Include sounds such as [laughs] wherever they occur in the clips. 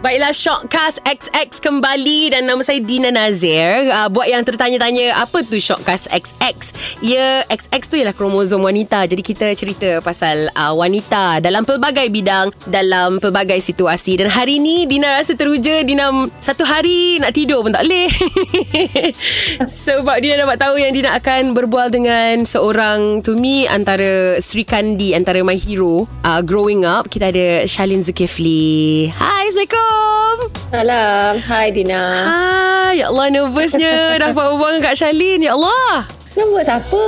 Baiklah Shockcast XX kembali dan nama saya Dina Nazir. Uh, buat yang tertanya-tanya apa tu Shockcast XX? Ya, XX tu ialah kromosom wanita. Jadi kita cerita pasal uh, wanita dalam pelbagai bidang, dalam pelbagai situasi. Dan hari ni Dina rasa teruja. Dina satu hari nak tidur pun tak boleh. [laughs] Sebab Dina dapat tahu yang Dina akan berbual dengan seorang to me antara Sri Kandi, antara my hero uh, growing up. Kita ada Shalin Zulkifli. Hai, Assalamualaikum. Salam. Hai Dina. Hai, ya Allah nervousnya [laughs] dapat berbual dengan Kak Shalin. Ya Allah. Nervous apa?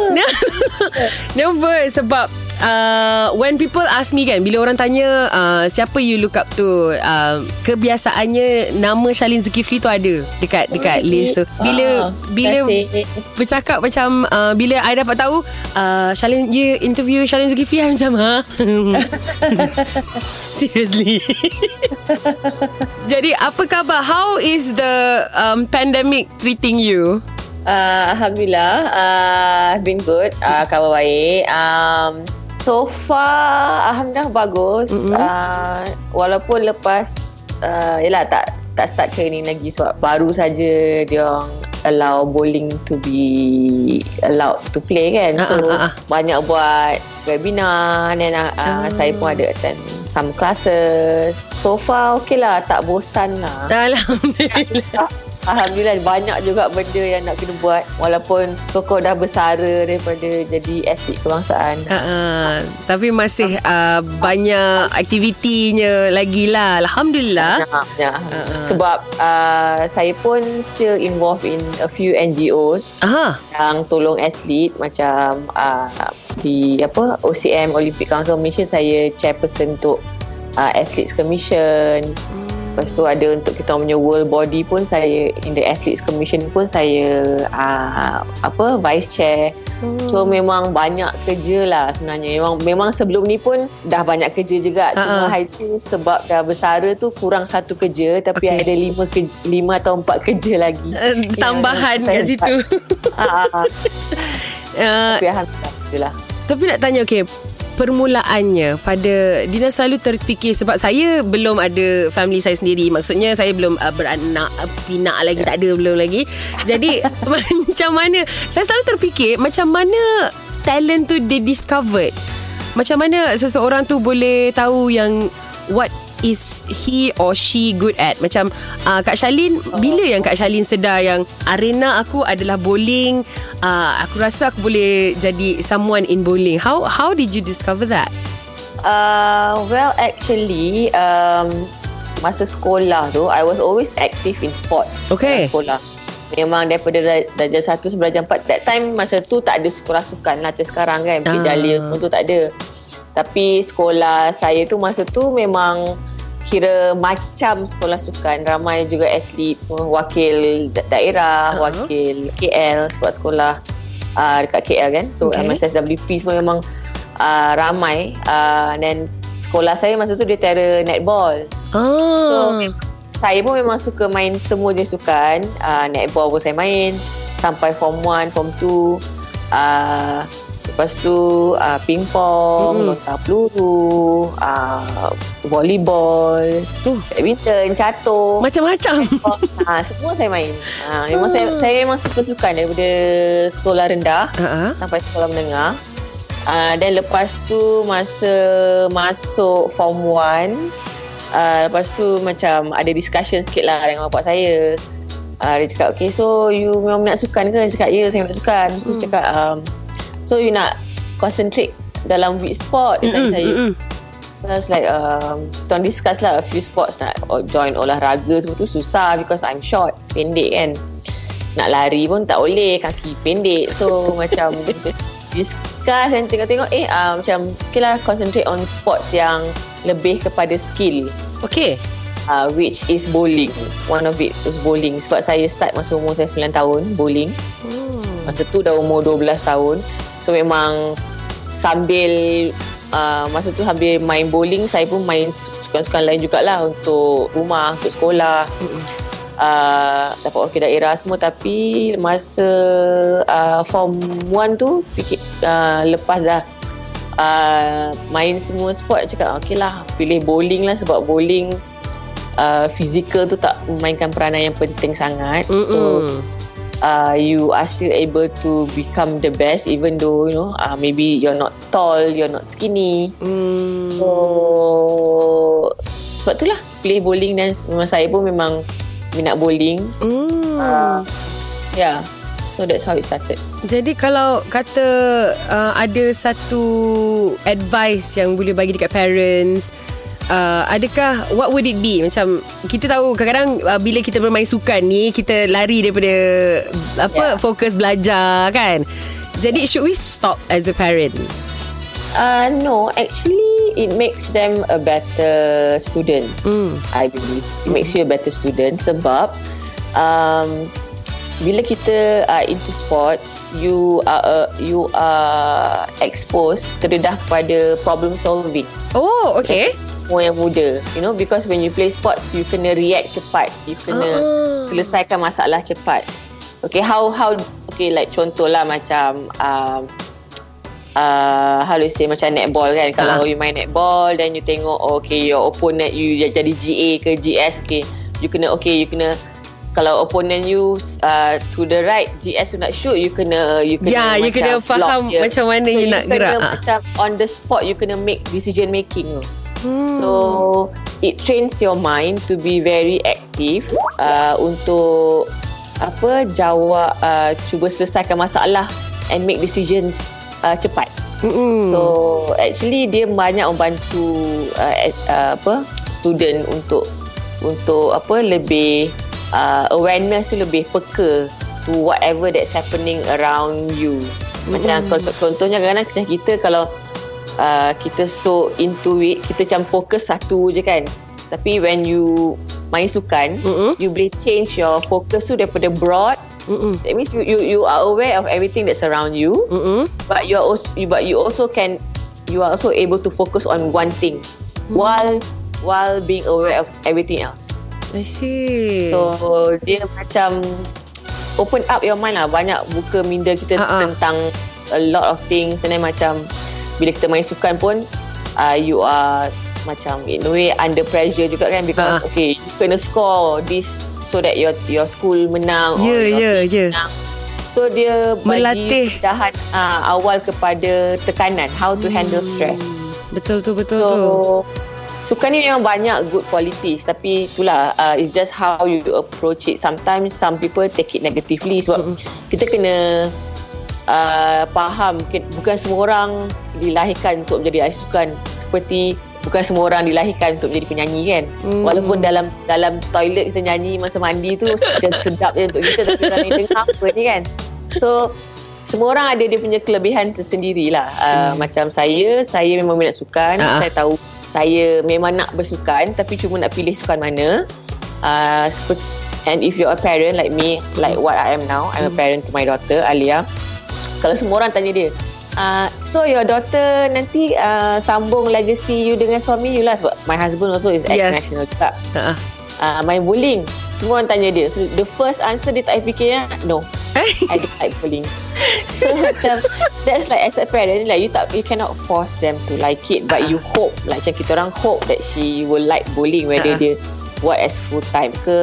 [laughs] Nervous sebab uh, when people ask me kan bila orang tanya uh, siapa you look up to uh, kebiasaannya nama Shalin Zulkifli tu ada dekat dekat list tu bila Ah, bila kasih. bercakap macam uh, bila I dapat tahu uh, Shalin you interview Shalin Zulkifli I macam ha [laughs] seriously [laughs] jadi apa khabar how is the um, pandemic treating you Uh, Alhamdulillah. Uh, been good. Uh, khabar baik. Um, so far, Alhamdulillah bagus. Mm-mm. Uh, walaupun lepas, uh, yelah tak tak start training lagi sebab baru saja dia allow bowling to be allowed to play kan. Ah, So ah, ah, ah. banyak buat webinar dan uh, Ah. saya pun ada attend some classes. So far okay lah, tak bosan lah. Alhamdulillah [laughs] Alhamdulillah banyak juga benda yang nak kena buat walaupun sokong dah bersara daripada jadi atlet kebangsaan. Uh, tapi masih uh, banyak aktivitinya lagi lah. Alhamdulillah. Banyak, banyak. Uh-uh. Sebab uh, saya pun still involved in a few NGOs Aha. yang tolong atlet macam uh, di apa OCM Olympic Council Malaysia saya chairperson untuk uh, Athletes Commission. Lepas tu ada untuk kita punya world body pun saya in the athletes commission pun saya uh, apa vice chair. So memang banyak kerja lah sebenarnya. Memang memang sebelum ni pun dah banyak kerja juga. Ha-ha. Cuma hari tu sebab dah bersara tu kurang satu kerja tapi Okay. ada lima ke, lima atau empat kerja lagi. Uh, tambahan kat situ. Ah, ah, uh, tapi alhamdulillah. tapi nak tanya okay permulaannya pada Dina selalu terfikir sebab saya belum ada family saya sendiri. Maksudnya saya belum uh, beranak pinak lagi tak ada belum lagi. Jadi [laughs] macam mana saya selalu terfikir macam mana talent tu they discovered macam mana seseorang tu boleh tahu yang what is he or she good at macam uh, Kak Shalin bila yang Kak Shalin sedar yang arena aku adalah bowling uh, aku rasa aku boleh jadi someone in bowling how how did you discover that Uh, well, actually, um, masa sekolah tu, I was always active in sport. Okay. Sekolah. Memang daripada dar- darjah 1 sampai darjah 4 That time masa tu tak ada sekolah sukan lah Macam sekarang kan Ah. Pergi Dahlia semua tu tak ada Tapi sekolah saya tu masa tu memang Kira macam sekolah sukan Ramai juga atlet Semua wakil da- daerah Ah. Wakil KL Sebab sekolah uh, Dekat KL kan So Okay. MSSWP semua memang uh, Ramai uh, Dan sekolah saya masa tu dia tiada netball oh So, saya pun memang suka main semua jenis sukan. Uh, netball pun saya main. Sampai form 1, form 2. Uh, lepas tu uh, pingpong, Mm-mm. lontar peluru, uh, volleyball, Oh. badminton, catur. macam-macam uh, semua saya main. Uh, memang saya, Ah. saya memang suka sukan daripada sekolah rendah uh-huh. sampai sekolah menengah. Uh, dan lepas tu masa masuk form 1 uh, lepas tu macam ada discussion sikit lah dengan bapak saya. Uh, dia cakap, okay so you memang nak sukan ke? Saya cakap, ya saya nak sukan. So Hmm. hmm. cakap, um, so you nak concentrate dalam which sport? Dia tanya Mm-mm, saya. mm-mm. So I was like, um, kita discuss lah a few sports nak join olahraga semua tu susah because I'm short, pendek kan. Nak lari pun tak boleh, kaki pendek. So [laughs] macam discuss dan tengok-tengok eh uh, macam okay lah concentrate on sports yang lebih kepada skill okay uh, which is bowling. One of it was bowling sebab saya start masa umur saya 9 tahun bowling. hmm. Masa tu dah umur 12 tahun. So memang sambil uh, masa tu sambil main bowling saya pun main sukan-sukan lain jugalah untuk rumah, untuk sekolah. Uh, dapat wakil daerah semua tapi masa uh, form 1 tu fikir uh, lepas dah uh, main semua sport cakap okay lah pilih bowling lah sebab bowling uh, fizikal tu tak memainkan peranan yang penting sangat Mm-mm. so uh, you are still able to become the best even though you know uh, maybe you're not tall you're not skinny Hmm. so sebab tu lah pilih bowling dan memang saya pun memang minat bowling Hmm. uh, yeah so that's how it started Jadi kalau kata uh, ada satu advice yang boleh bagi dekat parents Uh, adakah what would it be? Macam kita tahu kadang-kadang uh, bila kita bermain sukan ni kita lari daripada apa Yeah. fokus belajar kan? Jadi should we stop as a parent? Uh, no actually it makes them a better student. Hmm. I believe it makes you a better student sebab um, bila kita are into sports you are uh, you are exposed terdedah kepada problem solving. Oh okay semua yang muda you know because when you play sports you kena react cepat you kena Ah. selesaikan masalah cepat okay how how okay like contohlah macam um, uh, how to say macam netball kan kalau Ah. you main netball then you tengok oh, okay your opponent you jadi GA ke GS okay you kena okay you kena kalau opponent you uh, to the right GS you nak shoot you kena you kena Ya, you kena faham dia. macam mana you nak kena gerak. Ah. macam on the spot you kena make decision making tu. Hmm. So it trains your mind to be very active uh, untuk apa jawab uh, cuba selesaikan masalah and make decisions uh, cepat. Mm-mm. So actually dia banyak membantu uh, uh, apa student untuk untuk apa lebih uh, awareness tu lebih peka to whatever that's happening around you. Macam kalau contohnya kadang-kadang kita kalau uh, kita so into it, kita macam fokus satu je kan. Tapi when you main sukan, Mm-mm. you boleh change your focus tu daripada broad. Mm-mm. That means you you you are aware of everything that's around you Mm-mm. but you are also but you also can you are also able to focus on one thing while while being aware of everything else I see so dia macam open up your mind lah banyak buka minda kita ah. tentang a lot of things and then macam bila kita main sukan pun uh, you are macam in a way under pressure juga kan because Ah, ah. okay you kena score this so that your your school menang or Ya, your ya, ya. So dia Melatih. pedahan uh, awal kepada tekanan, how to handle stress. Betul tu, betul so, tu. sukan ni memang banyak good qualities tapi itulah uh, it's just how you approach it. Sometimes some people take it negatively sebab Mm-mm. kita kena uh, faham bukan semua orang dilahirkan untuk menjadi ahli sukan seperti bukan semua orang dilahirkan untuk menjadi penyanyi kan. Hmm. Walaupun dalam dalam toilet kita nyanyi masa mandi tu [laughs] sedap je untuk kita tapi orang dengar apa ni kan. So semua orang ada dia punya kelebihan tersendiri lah. Uh, Hmm. Macam saya, saya memang minat sukan. Ah. Saya tahu saya memang nak bersukan tapi cuma nak pilih sukan mana. Uh, seperti, and if you're a parent like me, like what I am now, I'm a Hmm. parent to my daughter, Alia. Kalau semua orang tanya dia, uh, so your daughter nanti uh, sambung legacy you dengan suami you lah sebab my husband also is Yeah. ex-national juga. Ha. Uh, main bowling. Semua orang tanya dia. So the first answer dia tak fikirnya, no. I don't like bowling. So [laughs] macam that's like as a parent like you tak you cannot force them to like it but Ah. you hope like macam kita orang hope that she will like bowling whether Ah. dia buat as full time ke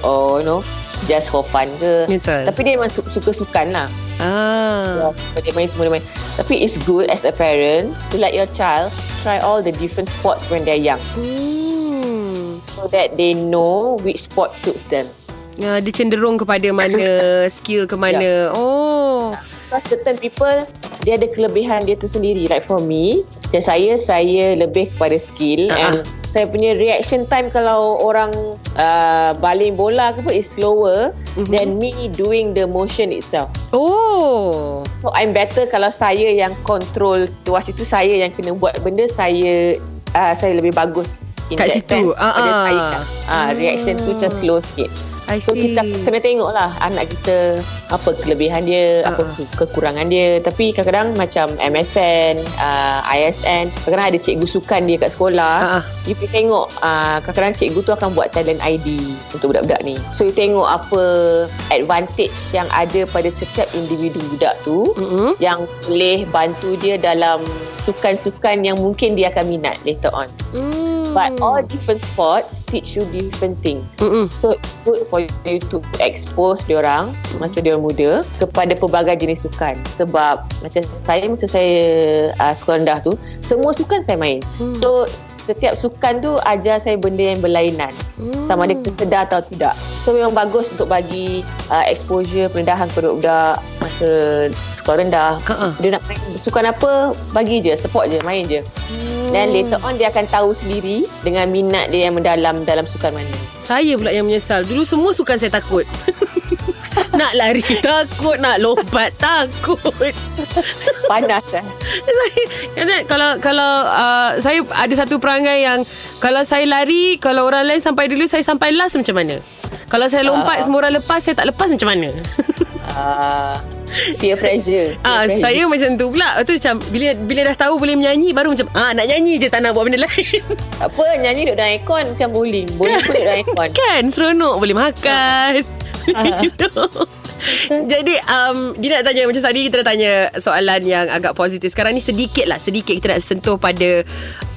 or you know just for fun ke. Betul. Tapi dia memang su- suka sukan lah. Ah. So, dia main semua dia main. Tapi it's good as a parent to let your child try all the different sports when they're young Hmm. so that they know which sport suits them. Ya, dia cenderung kepada mana [coughs] skill ke mana. Oh. Because certain people dia ada kelebihan dia tersendiri. Like for me, macam saya saya lebih kepada skill Ah, and saya punya reaction time kalau orang uh, baling bola ke apa is slower Mhm. than me doing the motion itself. Oh. So I'm better kalau saya yang control situasi tu saya yang kena buat benda saya uh, saya lebih bagus in Kat that situ. sense Ah, pada ah. saya. Ah, reaction tu macam Hmm. slow sikit. I So see. kita kena tengok lah anak kita apa kelebihan dia, uh-uh. apa Uh-uh. ke- kekurangan dia. Tapi kadang-kadang macam MSN, uh, ISN, kadang-kadang ada cikgu sukan dia kat sekolah. Ah, ah. You pergi tengok uh, kadang-kadang cikgu tu akan buat talent ID untuk budak-budak ni. So you tengok apa advantage yang ada pada setiap individu budak tu Mm-mm. yang boleh bantu dia dalam sukan-sukan yang mungkin dia akan minat later on. Mm. But all different sports teach you different things. Mm-mm. So it's good for you to expose diorang masa dia muda kepada pelbagai jenis sukan. Sebab macam saya masa saya uh, sekolah rendah tu, semua sukan saya main. Hmm. So setiap sukan tu ajar saya benda yang berlainan. Sama ada kita sedar atau tidak. So memang bagus untuk bagi uh, exposure perendahan kepada budak masa sekolah rendah. Ha-ha. Dia nak main sukan apa, bagi je, support je, main je. Then later on dia akan tahu sendiri dengan minat dia yang mendalam dalam sukan mana. Saya pula yang menyesal. Dulu semua sukan saya takut. [laughs] nak lari takut, nak lompat takut. Panas kan? Saya kalau kalau uh, saya ada satu perangai yang kalau saya lari, kalau orang lain sampai dulu saya sampai last macam mana? Kalau saya lompat Ah. semua orang lepas, saya tak lepas macam mana? Uh, peer [laughs] pressure. Ah, pressure. saya macam tu pula. Tu macam bila bila dah tahu boleh menyanyi baru macam ah nak nyanyi je tak nak buat benda lain. Apa nyanyi duduk dalam aircon macam bowling. Bowling pun duduk dalam aircon. [laughs] kan seronok boleh makan. Ah. [laughs] Jadi um, Dia nak tanya Macam tadi kita dah tanya Soalan yang agak positif. Sekarang ni sedikit lah Sedikit kita nak sentuh pada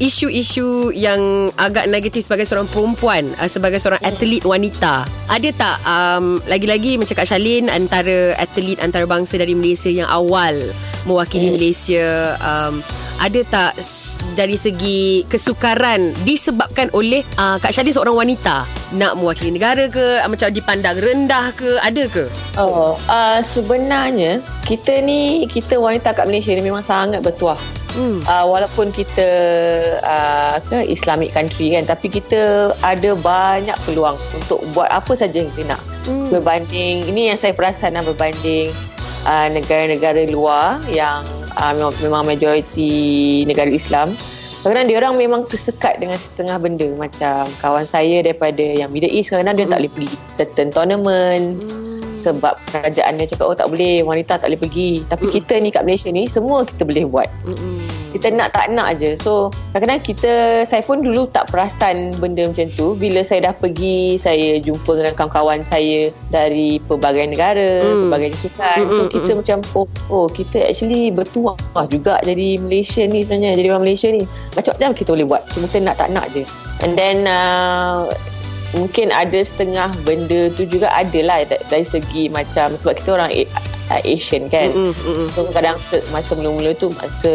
Isu-isu Yang agak negatif Sebagai seorang perempuan uh, Sebagai seorang atlet wanita. Ada tak um, Lagi-lagi macam Kak Shalin Antara atlet Antarabangsa dari Malaysia Yang awal Mewakili Hmm. Malaysia um, Ada tak Dari segi Kesukaran Disebabkan oleh uh, Kak Shalin seorang wanita Nak mewakili negara ke uh, Macam dipandang rendah ke Ada ke? Oh, uh, sebenarnya kita ni kita wanita kat Malaysia ni memang sangat bertuah. Hmm. Uh, walaupun kita uh, ke Islamic country kan tapi kita ada banyak peluang untuk buat apa saja yang kita nak. Hmm. Berbanding ini yang saya perasan lah berbanding uh, negara-negara luar yang uh, memang, memang majoriti negara Islam. Kadang-kadang dia orang memang tersekat dengan setengah benda macam kawan saya daripada yang Middle East kadang-kadang dia tak boleh pergi certain tournament sebab kerajaan dia cakap oh tak boleh wanita tak boleh pergi tapi Mm. kita ni kat Malaysia ni semua kita boleh buat Mm-mm. Kita nak tak nak je so kadang-kadang kita saya pun dulu tak perasan benda macam tu. Bila saya dah pergi saya jumpa dengan kawan-kawan saya dari pelbagai negara Mm. pelbagai sukan Mm, so mm, kita macam oh, oh kita actually bertuah juga jadi Malaysia ni sebenarnya jadi orang Malaysia ni. Macam-macam kita boleh buat. Cuma kita nak tak nak je and then uh, mungkin ada setengah benda tu juga ada lah da- dari segi macam sebab kita orang Asian kan Mm-mm, mm-mm. So kadang masa mula-mula tu masa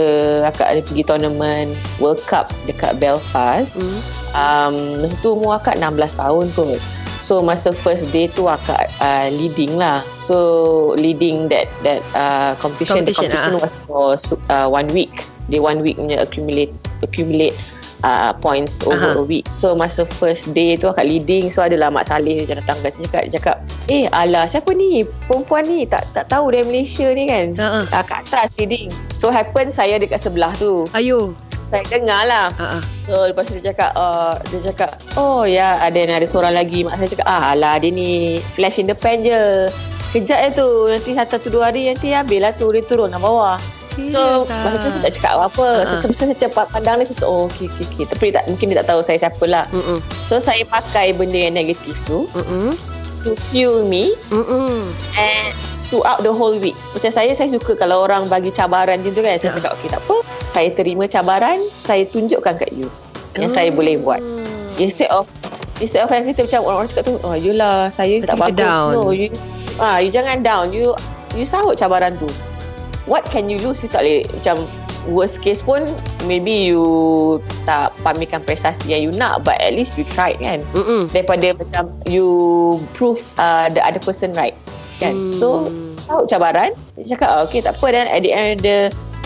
akak ada pergi tournament World Cup dekat Belfast Mm. um, Masa tu umur akak 16 tahun kot So masa first day tu akak uh, leading lah So leading that that uh, competition, Competition, The competition ah. was for uh, one week Dia one week punya accumulate accumulate uh, points over Aha. a week. So masa first day tu akak leading So adalah Mak Saleh dia datang kat sini cakap, Eh alah siapa ni? Perempuan ni? Tak tak tahu dari Malaysia ni kan? Ha-ha. uh, kat atas leading. So happen saya dekat sebelah tu. Ayo. Saya dengar lah. Ah. So lepas tu dia cakap uh, Dia cakap Oh ya ada ada seorang lagi. Mak saya cakap Ah alah dia ni Flash in the pan je. Kejap je tu. Nanti satu dua hari Nanti habis lah tu Dia turun lah bawah So masa tu saya tak cakap apa-apa uh-huh. Saya saya cepat pandang dia saya, Oh okay, okay, okay. Tapi dia tak, mungkin dia tak tahu saya siapa lah Mm-mm. So saya pakai benda yang negatif tu Mm-mm. To fuel me Mm-mm. And throughout the whole week Macam saya Saya suka kalau orang bagi cabaran macam tu kan Saya Ya. cakap okay tak apa Saya terima cabaran Saya tunjukkan kat you Yang saya boleh buat Instead of Instead of kan kita macam Orang-orang cakap tu Oh yelah Saya Nanti tak bagus down. No you ah, You jangan down You You sahut cabaran tu What can you lose? You tak boleh Macam Worst case pun Maybe you Tak pamerkan prestasi yang you nak But at least you tried kan? Mm-mm. Daripada macam You prove uh, The other person right Kan? Hmm. So tahu cabaran. Dia cakap oh, okay tak apa. Dan at the end of the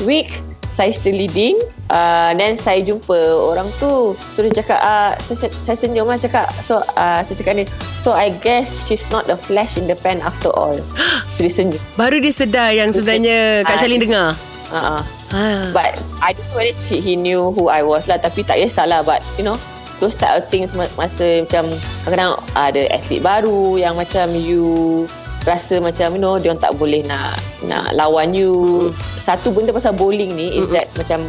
week saya still leading uh, then saya jumpa orang tu so dia cakap uh, saya, saya senyum lah cakap so uh, saya cakap ni so I guess she's not the flash in the pan after all [gasps] so dia senyum Baru dia sedar yang sebenarnya Kak. Shalin dengar. uh-uh. Ha. but I don't know whether she, he knew who I was lah tapi tak kisahlah but you know those type of things ma- masa macam kadang-kadang ada atlet baru yang macam you rasa macam you know dia orang tak boleh nak nak lawan you. Satu benda pasal bowling ni is Mm-mm. that macam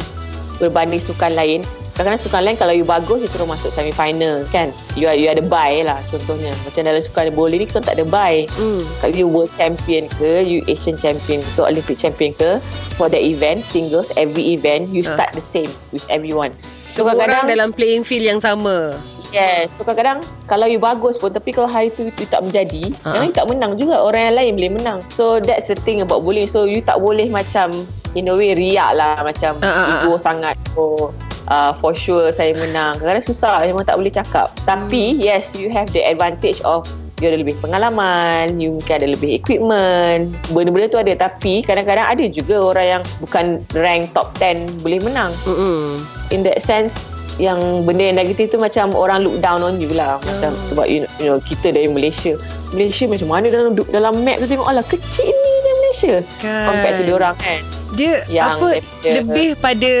berbanding sukan lain kadang-kadang sukan lain kalau you bagus you terus masuk semi final kan you are, you ada bye lah contohnya macam dalam sukan bowling ni kita tak ada bye Hmm. kalau you world champion ke you Asian champion ke Olympic champion ke for the event singles every event you Ah. start the same with everyone Semua orang dalam playing field yang sama. Yes. So kadang-kadang Kalau you bagus pun Tapi kalau hari tu You tak menjadi Ha. uh-huh. You tak menang juga. Orang yang lain boleh menang. So that's the thing about bowling. So you tak boleh macam In a way riak lah. Macam Ha, ha, ha, ego sangat So uh, For sure saya menang. Kadang-kadang susah Memang tak boleh cakap. Tapi Hmm. yes You have the advantage of You ada lebih pengalaman You mungkin ada lebih equipment. Benda-benda tu ada. Tapi kadang-kadang ada juga Orang yang Bukan rank top 10 Boleh menang. Mm-mm. in that sense yang benda yang negatif tu macam orang look down on you lah macam Hmm. sebab you know, you know kita dari Malaysia Malaysia macam mana dalam dalam map tu tengok alah kecil ni dari Malaysia Kan. compared to diorang kan Dia Yang apa daripada- lebih pada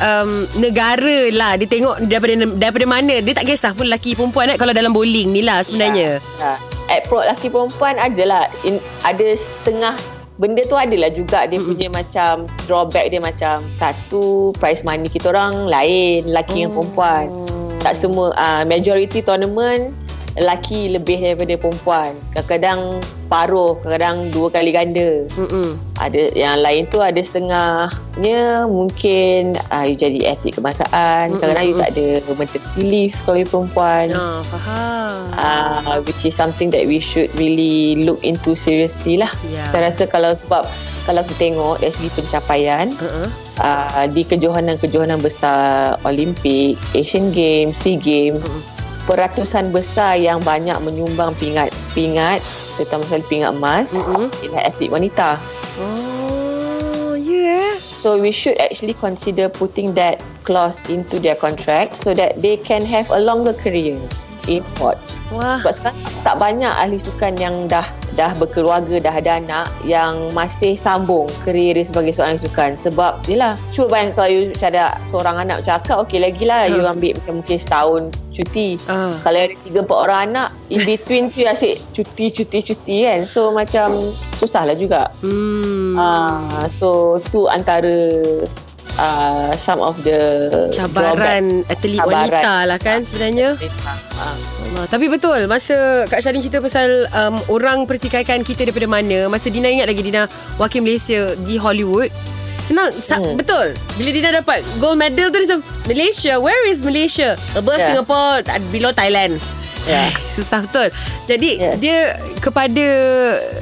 um, negara lah. Dia tengok daripada daripada mana. Dia tak kisah pun lelaki perempuan kan kalau dalam bowling ni lah sebenarnya. ha. approach lelaki perempuan adalah in, ada setengah benda tu adalah juga dia Mm-mm. punya macam drawback dia macam satu prize money kita orang lain lelaki yang perempuan tak semua uh, majority tournament lelaki lebih daripada perempuan kadang-kadang paruh kadang-kadang dua kali ganda Mm-mm. ada yang lain tu ada setengahnya mungkin uh, you jadi atlet kebangsaan kadang-kadang mm, you tak ada maternity leave kalau you perempuan Ah, faham. uh, which is something that we should really look into seriously lah Ya. saya rasa kalau sebab kalau kita tengok dari segi pencapaian Uh-uh. uh, di kejohanan-kejohanan besar Olimpik, Asian Games, SEA Games, Mm. Peratusan besar yang banyak menyumbang pingat pingat terutama sekali pingat emas Mm-mm. ialah atlet wanita. Oh, yeah. So we should actually consider putting that clause into their contract so that they can have a longer career in sports. Wah. Sebab sekarang tak banyak ahli sukan yang dah dah berkeluarga, dah ada anak yang masih sambung kerjaya dia sebagai seorang sukan. Sebab yelah, cuba bayangkan kalau you macam ada seorang anak macam akak, okey lagi lah Ha. you ambil macam mungkin setahun cuti. Ah. Kalau ada tiga empat orang anak, in between tu asyik cuti, cuti, cuti kan. So macam susah lah juga. Hmm. Ah, so tu antara uh, some of the cabaran atlet Cabaran. wanita lah kan sebenarnya. drawback. Allah. Tapi betul Masa Kak Syarin cerita pasal um, Orang pertikaikan kita daripada mana Masa Dina ingat lagi Dina Wakil Malaysia Di Hollywood Senang sa- Hmm. Betul Bila Dina dapat Gold medal tu Dia Malaysia Where is Malaysia Above Yeah. Singapore Below Thailand Yeah. [laughs] Susah betul Jadi Yes. dia Kepada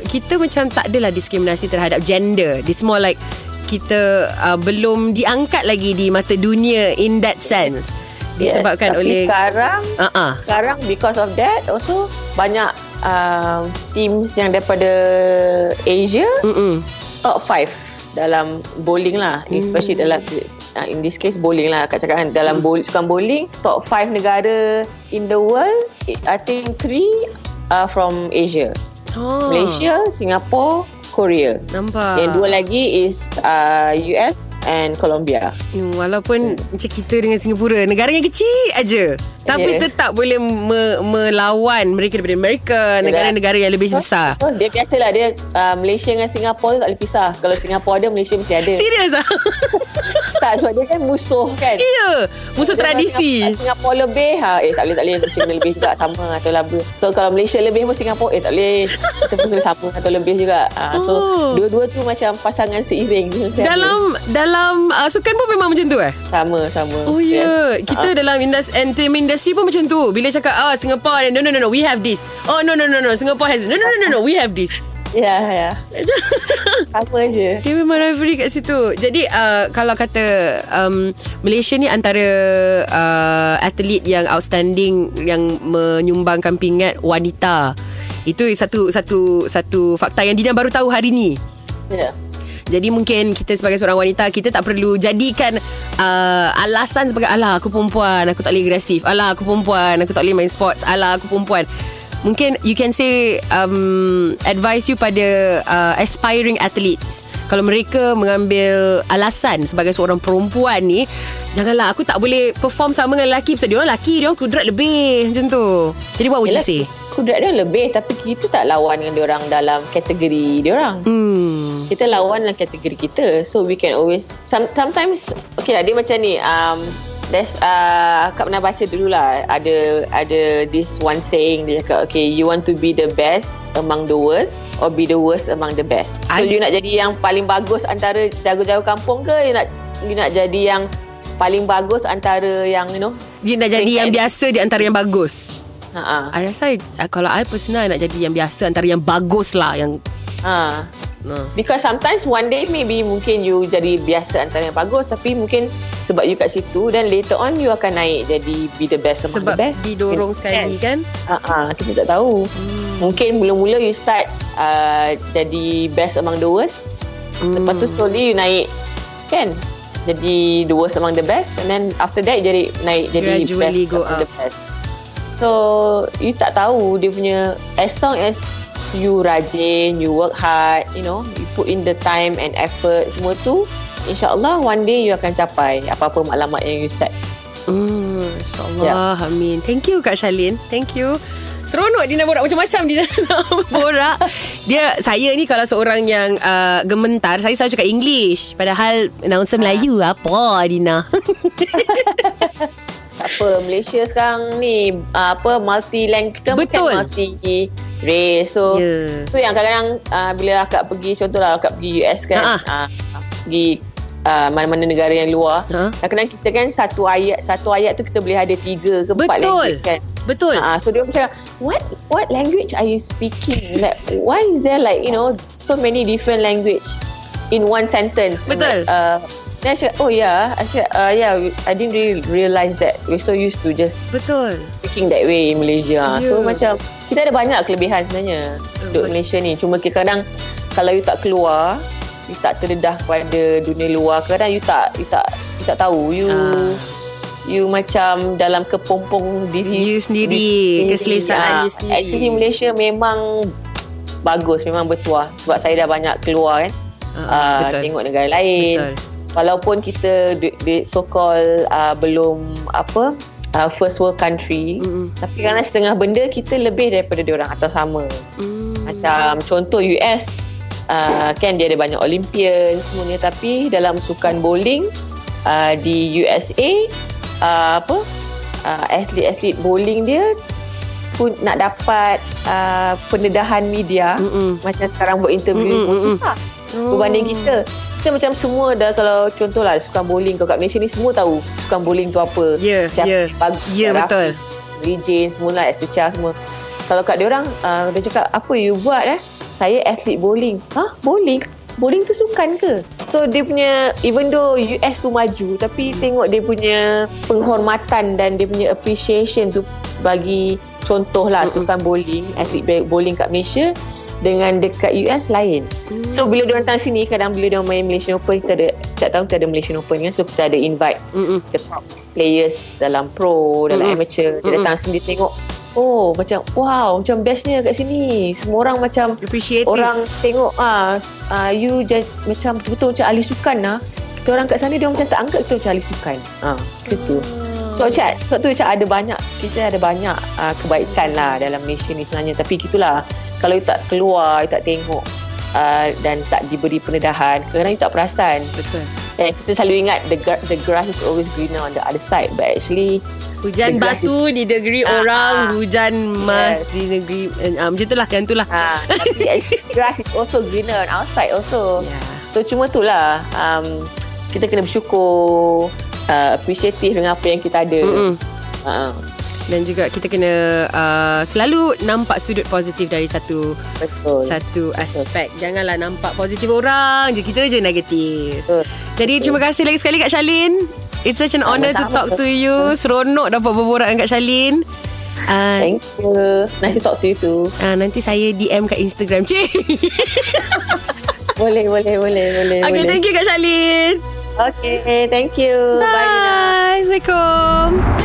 Kita macam tak adalah Diskriminasi terhadap gender It's more like Kita uh, Belum diangkat lagi Di mata dunia In that sense Disebabkan yes, oleh Tapi sekarang uh-uh. sekarang because of that also banyak um, teams yang daripada Asia Mm-mm. top 5 dalam bowling lah Hmm. especially dalam uh, in this case bowling lah Kak cakap kan dalam Hmm. bowl, sukan bowling top 5 negara in the world I think 3 uh, from Asia Oh. Malaysia Singapore Korea. Nampak. Yang dua lagi is uh, US and Colombia Hmm, Walaupun macam kita dengan Singapura Negara yang kecil aja Tapi Yeah. tetap boleh me- melawan mereka daripada Amerika Negara-negara yang lebih besar Oh, dia biasalah dia uh, Malaysia dengan Singapura tak boleh pisah. Kalau Singapura ada Malaysia mesti ada. Serius ah? [laughs] tak sebab dia kan musuh kan. Ya Musuh Dia tradisi Singapura lebih ha, Eh tak boleh tak boleh Malaysia kena lebih juga Sama atau laba So kalau Malaysia lebih pun Singapura Eh tak boleh Kita pun kena sama atau lebih juga ha, So Oh. dua-dua tu macam Pasangan seiring ada. Dalam Dalam uh, Sukan pun memang macam tu eh Sama sama Oh ya yeah. Yes. Kita dalam industri Entertainment industry pun macam tu Bila cakap Ah Singapore No no no no We have this Oh no no no no Singapore has No no no no, no We have this Ya ya Sama je Dia memang rivalry kat situ Jadi uh, Kalau kata um, Malaysia ni antara uh, Atlet yang outstanding Yang menyumbangkan pingat Wanita Itu satu Satu Satu fakta yang Dina baru tahu hari ni Ya jadi mungkin kita sebagai seorang wanita Kita tak perlu jadikan uh, Alasan sebagai Alah aku perempuan Aku tak boleh agresif. Alah aku perempuan Aku tak boleh main sports. Alah aku perempuan. Mungkin you can say um, Advise you pada uh, Aspiring athletes. Kalau mereka mengambil Alasan sebagai seorang perempuan ni Janganlah Aku tak boleh perform sama dengan lelaki. Sebab dia orang lelaki Dia orang kudrat lebih Macam tu. Jadi what would you Yelah, say? Kudrat dia lebih Tapi kita tak lawan dengan dia orang Dalam kategori dia orang. Hmm. Kita lawan dalam kategori kita. So we can always some, sometimes okay lah dia macam ni um, there's uh, akak pernah baca dulu lah ada ada this one saying dia cakap okay you want to be the best among the worst or be the worst among the best? So I- you nak jadi yang paling bagus antara jago-jago kampung ke? You nak you nak jadi yang paling bagus antara yang you know Dia nak jadi yang biasa Di antara yang bagus. Ha I rasa uh, Kalau I personal Nak jadi yang biasa Antara yang bagus lah Yang ha uh. Because sometimes one day maybe mungkin you jadi biasa antara yang bagus tapi mungkin sebab you kat situ dan later on you akan naik jadi be the best among Sebab the best. didorong sekali kan Ah, ah, kita tak tahu. hmm. Mungkin mula-mula you start uh, jadi best among the worst. Hmm. Lepas tu slowly you naik kan jadi the worst among the best and then after that jadi naik jadi Gradually best go among up. the best. So you tak tahu dia punya as long as you rajin, you work hard, you know, you put in the time and effort semua tu InsyaAllah one day you akan capai apa-apa maklumat yang you set. Hmm, InsyaAllah. Yeah. Amin. Thank you Kak Shalin. Thank you. Seronok Dina borak macam-macam [laughs] Dina nak borak. Dia Saya ni kalau seorang yang uh, Gementar Saya selalu cakap English. Padahal Announcer Melayu Apa Dina [laughs] Tak apa, Malaysia sekarang ni uh, apa multi lang kita Betul. bukan multi race. So Ya tu yang kadang-kadang uh, bila akak pergi contohlah akak pergi US kan. Ha, Uh, pergi uh, mana-mana negara yang luar. ha? Kadang-kadang kita kan satu ayat satu ayat tu kita boleh ada tiga ke empat Betul. language kan. Betul Ah, so dia macam what what language are you speaking? Like why is there like you know so many different language in one sentence? Betul. Like, uh, then I said, oh yeah, I said, uh, yeah, I didn't really realize that we're so used to just Betul speaking that way in Malaysia. Ya. So macam kita ada banyak kelebihan sebenarnya Betul. untuk Malaysia ni. Cuma kadang kalau you tak keluar, you tak terdedah kepada dunia luar. Kadang you tak you tak you tak tahu you Ah. you macam dalam kepompong diri You sendiri Keselesaan you sendiri Actually Malaysia memang bagus, memang bertuah sebab saya dah banyak keluar kan. Ah, Uh, Betul tengok negara lain. Betul Walaupun kita di, di so called uh, belum apa uh, first world country, Mm-mm. tapi kerana setengah benda kita lebih daripada diorang atau sama. Mm. Macam contoh US uh, kan dia ada banyak Olympian semuanya tapi dalam sukan bowling uh, di USA uh, apa uh, atlet-atlet bowling dia pun nak dapat uh, pendedahan media Mm-mm. macam sekarang buat interview Mm-mm, pun susah Oh. berbanding kita kita macam semua dah kalau contohlah sukan bowling kalau kat Malaysia ni semua tahu sukan bowling tu apa. Ya Siapa Ya. bagus Ya Rafi, betul. semua lah Esther Chia semua. Kalau kat dia orang uh, dia cakap apa you buat eh? Saya atlet bowling. Ha bowling? Bowling tu sukan ke? So dia punya even though US tu maju tapi tengok dia punya penghormatan dan dia punya appreciation tu bagi contoh lah sukan bowling atlet bowling kat Malaysia dengan dekat US lain. So bila dia datang sini kadang bila dia main Malaysian Open kita ada setiap tahun kita ada Malaysian Open kan so kita ada invite Mm-mm. the top players dalam pro dalam Mm-mm. amateur. Dia Mm-mm. datang sini tengok oh macam wow macam bestnya kat sini. Semua orang macam Appreciative. orang tengok ah uh, you just, macam betul-betul macam ahli sukan lah kita orang kat sana dia macam tak anggap kita macam ahli sukan. Ah situ So Chat Sebab tu Chat ada banyak Kita ada banyak uh, Kebaikan lah Dalam Malaysia ni sebenarnya. Tapi gitulah Kalau you tak keluar You tak tengok uh, Dan tak diberi pendedahan Kadang-kadang you tak perasan Betul Dan kita selalu ingat The, the grass is always greener On the other side But actually Hujan batu di negeri Ah, orang, ah. hujan emas Yes. di negeri uh, macam itulah kan itulah. uh, grass is also greener On outside also Ya. So cuma tu lah um, Kita kena bersyukur uh, Appreciative dengan apa yang kita ada Mm-mm. uh, Dan juga kita kena uh, selalu nampak sudut positif dari satu Betul satu aspek. Janganlah nampak positif orang je kita je negatif. Betul. Jadi terima kasih lagi sekali Kak Shalin. It's such an honour to Sama-sama. talk to you. Seronok dapat berborak dengan Kak Shalin. Uh, Thank you Nice to talk to you too uh, nanti saya DM kat Instagram. Cik. [laughs] Boleh, boleh, boleh, boleh. okay, boleh. thank you Kak Shalin. Okay, thank you. Bye, Nina. Bye. Assalamualaikum.